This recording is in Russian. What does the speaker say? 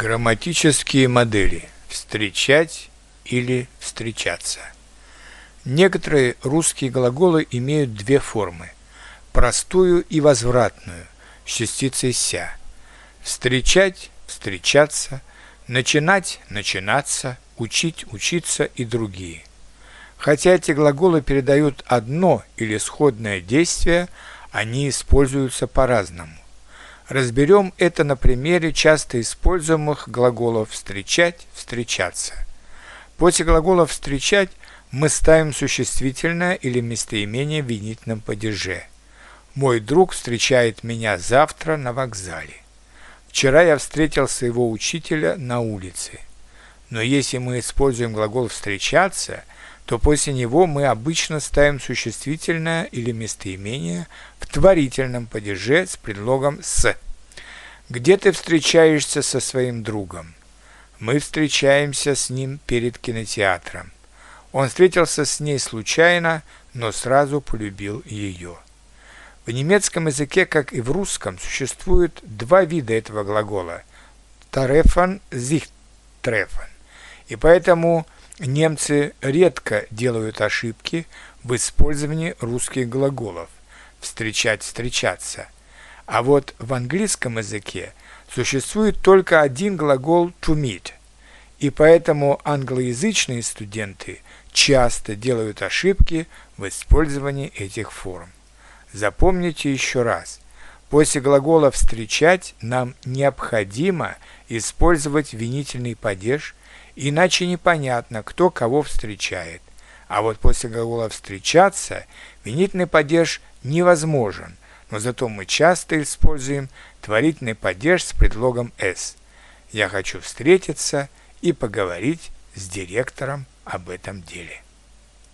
Грамматические модели «встречать» или «встречаться». Некоторые русские глаголы имеют две формы – простую и возвратную, с частицей «ся». Встречать – встречаться, начинать – начинаться, учить – учиться и другие. Хотя эти глаголы передают одно или сходное действие, они используются по-разному. Разберем это на примере часто используемых глаголов «встречать», «встречаться». После глагола «встречать» мы ставим существительное или местоимение в винительном падеже. Мой друг встречает меня завтра на вокзале. Вчера я встретил своего учителя на улице. Но если мы используем глагол «встречаться», то после него мы обычно ставим существительное или местоимение в творительном падеже с предлогом «с». Где ты встречаешься со своим другом? Мы встречаемся с ним перед кинотеатром. Он встретился с ней случайно, но сразу полюбил ее. В немецком языке, как и в русском, существует два вида этого глагола – «трефан», «sich treffen». И поэтому немцы редко делают ошибки в использовании русских глаголов «встречать», «встречаться». А вот в английском языке существует только один глагол to meet, и поэтому англоязычные студенты часто делают ошибки в использовании этих форм. Запомните еще раз. После глагола «встречать» нам необходимо использовать винительный падеж, иначе непонятно, кто кого встречает. А вот после глагола «встречаться» винительный падеж невозможен, но зато мы часто используем творительный падеж с предлогом «с». Я хочу встретиться и поговорить с директором об этом деле.